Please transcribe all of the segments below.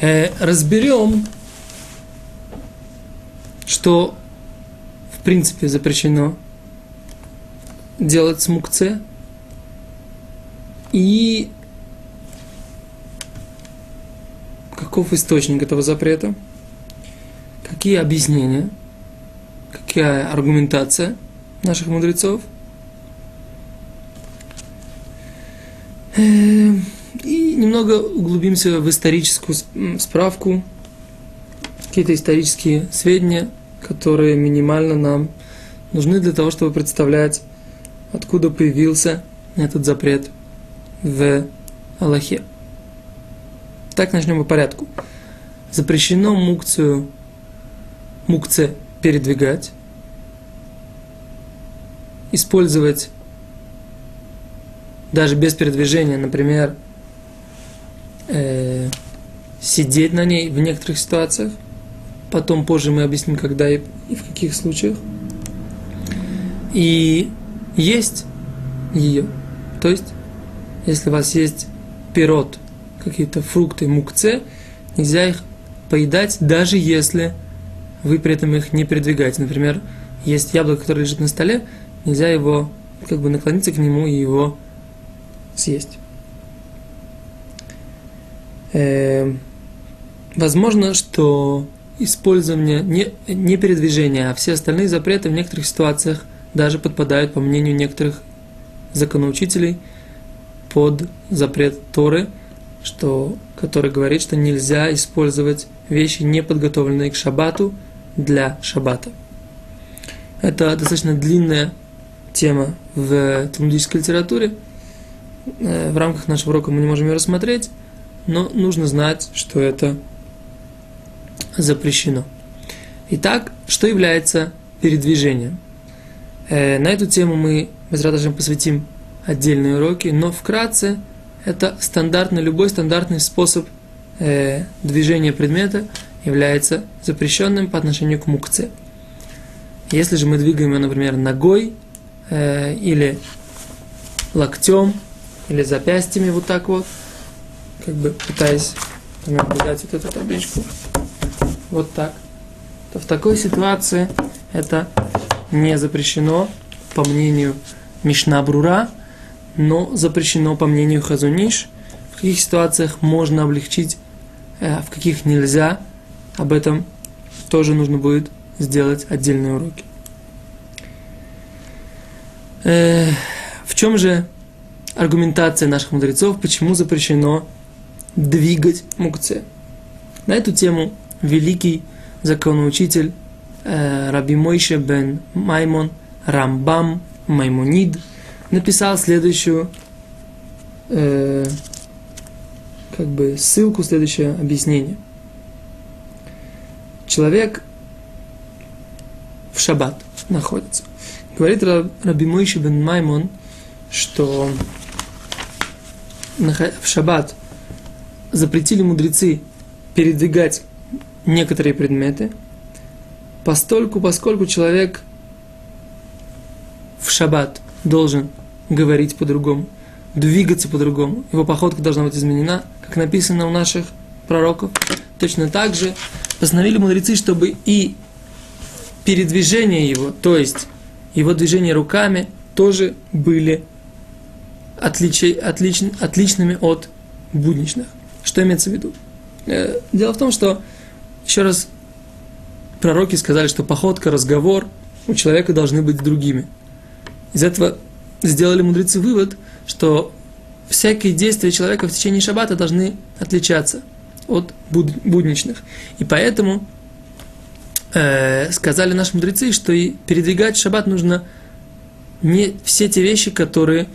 Э, разберем, что в принципе запрещено делать с мукце. И каков источник этого запрета, какие объяснения, какая аргументация наших мудрецов. Э, и немного углубимся в историческую справку, какие-то исторические сведения, которые минимально нам нужны для того, чтобы представлять, откуда появился этот запрет в Аллахе. Так начнем по порядку. Запрещено мукцию, мукце передвигать, использовать даже без передвижения, например, сидеть на ней в некоторых ситуациях. Потом позже мы объясним, когда и, и в каких случаях. И есть ее. То есть, если у вас есть пирот, какие-то фрукты, мукце, нельзя их поедать, даже если вы при этом их не передвигаете. Например, есть яблоко, которое лежит на столе, нельзя его как бы наклониться к нему и его съесть. Э, возможно, что использование не, не передвижения, а все остальные запреты в некоторых ситуациях даже подпадают, по мнению некоторых законоучителей, под запрет Торы – что, который говорит, что нельзя использовать вещи, не подготовленные к шабату, для шабата. Это достаточно длинная тема в талмудической литературе. Э, в рамках нашего урока мы не можем ее рассмотреть, но нужно знать, что это запрещено. Итак, что является передвижением? Э, на эту тему мы, без посвятим отдельные уроки, но вкратце – это стандартный, любой стандартный способ э, движения предмета является запрещенным по отношению к мукце. Если же мы двигаем его, например, ногой э, или локтем, или запястьями вот так вот, как бы пытаясь например, дать вот эту табличку, вот так, то в такой ситуации это не запрещено, по мнению Мишна Брура, но запрещено, по мнению Хазуниш, в каких ситуациях можно облегчить, а в каких нельзя. Об этом тоже нужно будет сделать отдельные уроки. Э, в чем же аргументация наших мудрецов, почему запрещено двигать мукце? На эту тему великий законоучитель э, Раби Мойше бен Маймон Рамбам Маймонид – написал следующую э, как бы ссылку, следующее объяснение. Человек в шаббат находится. Говорит Раби Мойши бен Маймон, что в шаббат запретили мудрецы передвигать некоторые предметы, постольку, поскольку человек в шаббат должен говорить по-другому, двигаться по-другому. Его походка должна быть изменена, как написано у наших пророков. Точно так же постановили мудрецы, чтобы и передвижение его, то есть его движение руками, тоже были отлич, отлич, отличными от будничных. Что имеется в виду? Э, дело в том, что, еще раз, пророки сказали, что походка, разговор у человека должны быть другими. Из этого сделали мудрецы вывод, что всякие действия человека в течение шаббата должны отличаться от будничных. И поэтому э, сказали наши мудрецы, что и передвигать шаббат нужно не все те вещи, которые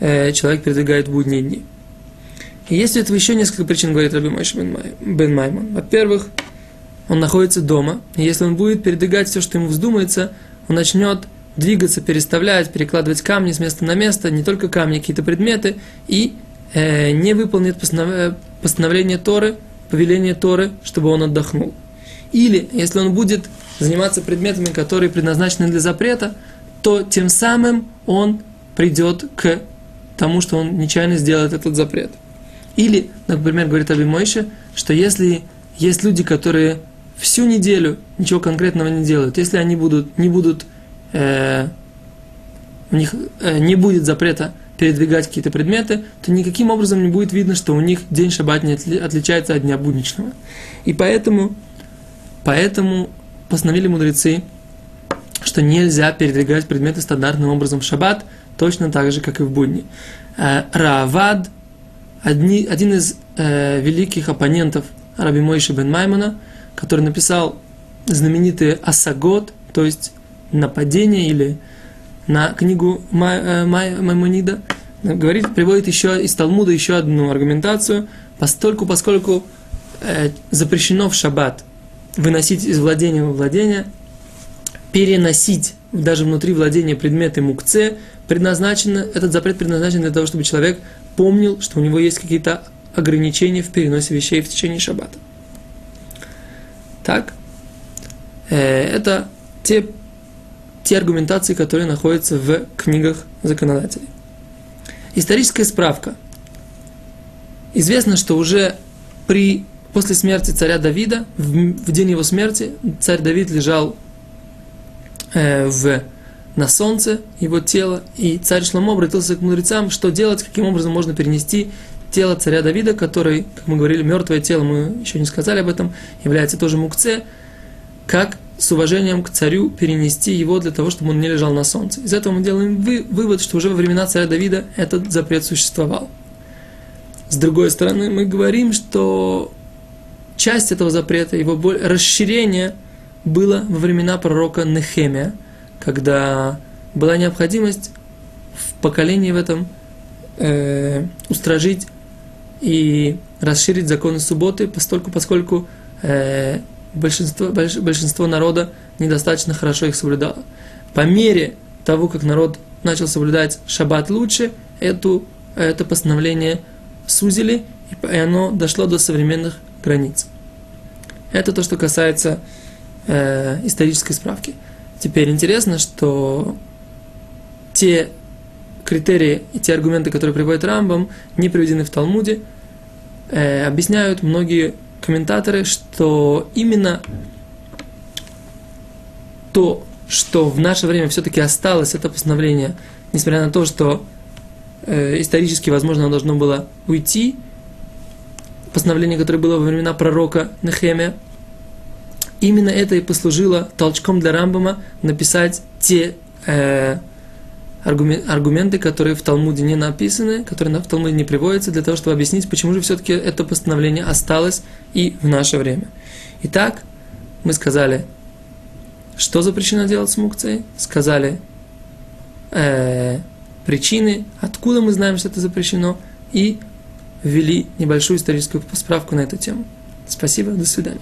э, человек передвигает в будние дни. И есть у этого еще несколько причин, говорит Раби Мойш бен, Май, бен Маймон. Во-первых, он находится дома, и если он будет передвигать все, что ему вздумается, он начнет двигаться, переставлять, перекладывать камни с места на место, не только камни, какие-то предметы, и э, не выполнит постанов... постановление Торы, повеление Торы, чтобы он отдохнул. Или, если он будет заниматься предметами, которые предназначены для запрета, то тем самым он придет к тому, что он нечаянно сделает этот запрет. Или, например, говорит Аби Мойша, что если есть люди, которые всю неделю ничего конкретного не делают, если они будут, не будут, э, у них э, не будет запрета передвигать какие-то предметы, то никаким образом не будет видно, что у них день шаббат не отличается от дня будничного. И поэтому, поэтому постановили мудрецы, что нельзя передвигать предметы стандартным образом в шаббат, точно так же, как и в будни. Э, одни, один из э, великих оппонентов Раби Мойши бен Маймона, который написал знаменитый Асагот, то есть нападение или на книгу э, Май, Маймонида, говорит, приводит еще из Талмуда еще одну аргументацию, постольку, поскольку э, запрещено в шаббат выносить из владения во владение, переносить даже внутри владения предметы мукце, предназначено, этот запрет предназначен для того, чтобы человек помнил, что у него есть какие-то ограничения в переносе вещей в течение шаббата. Так, э, это те те аргументации, которые находятся в книгах законодателей. Историческая справка. Известно, что уже при, после смерти царя Давида, в, в день его смерти, царь Давид лежал э, в, на солнце, его тело, и царь Шломо обратился к мудрецам, что делать, каким образом можно перенести тело царя Давида, который, как мы говорили, мертвое тело, мы еще не сказали об этом, является тоже мукце, как с уважением к царю перенести его для того, чтобы он не лежал на солнце. Из этого мы делаем вы, вывод, что уже во времена царя Давида этот запрет существовал. С другой стороны, мы говорим, что часть этого запрета, его расширение было во времена пророка Нехемия, когда была необходимость в поколении в этом э, устражить и расширить законы субботы, поскольку, поскольку э, большинство, больш, большинство народа недостаточно хорошо их соблюдало. По мере того, как народ начал соблюдать шаббат лучше, эту, это постановление сузили, и оно дошло до современных границ. Это то, что касается э, исторической справки. Теперь интересно, что те критерии и те аргументы, которые приводит Рамбам, не приведены в Талмуде, э, объясняют многие комментаторы, что именно то, что в наше время все-таки осталось, это постановление, несмотря на то, что э, исторически, возможно, оно должно было уйти, постановление, которое было во времена пророка Нехемия, именно это и послужило толчком для Рамбама написать те э, аргументы, которые в Талмуде не написаны, которые в Талмуде не приводятся, для того, чтобы объяснить, почему же все-таки это постановление осталось и в наше время. Итак, мы сказали, что запрещено делать с мукцией, сказали э, причины, откуда мы знаем, что это запрещено, и ввели небольшую историческую справку на эту тему. Спасибо, до свидания.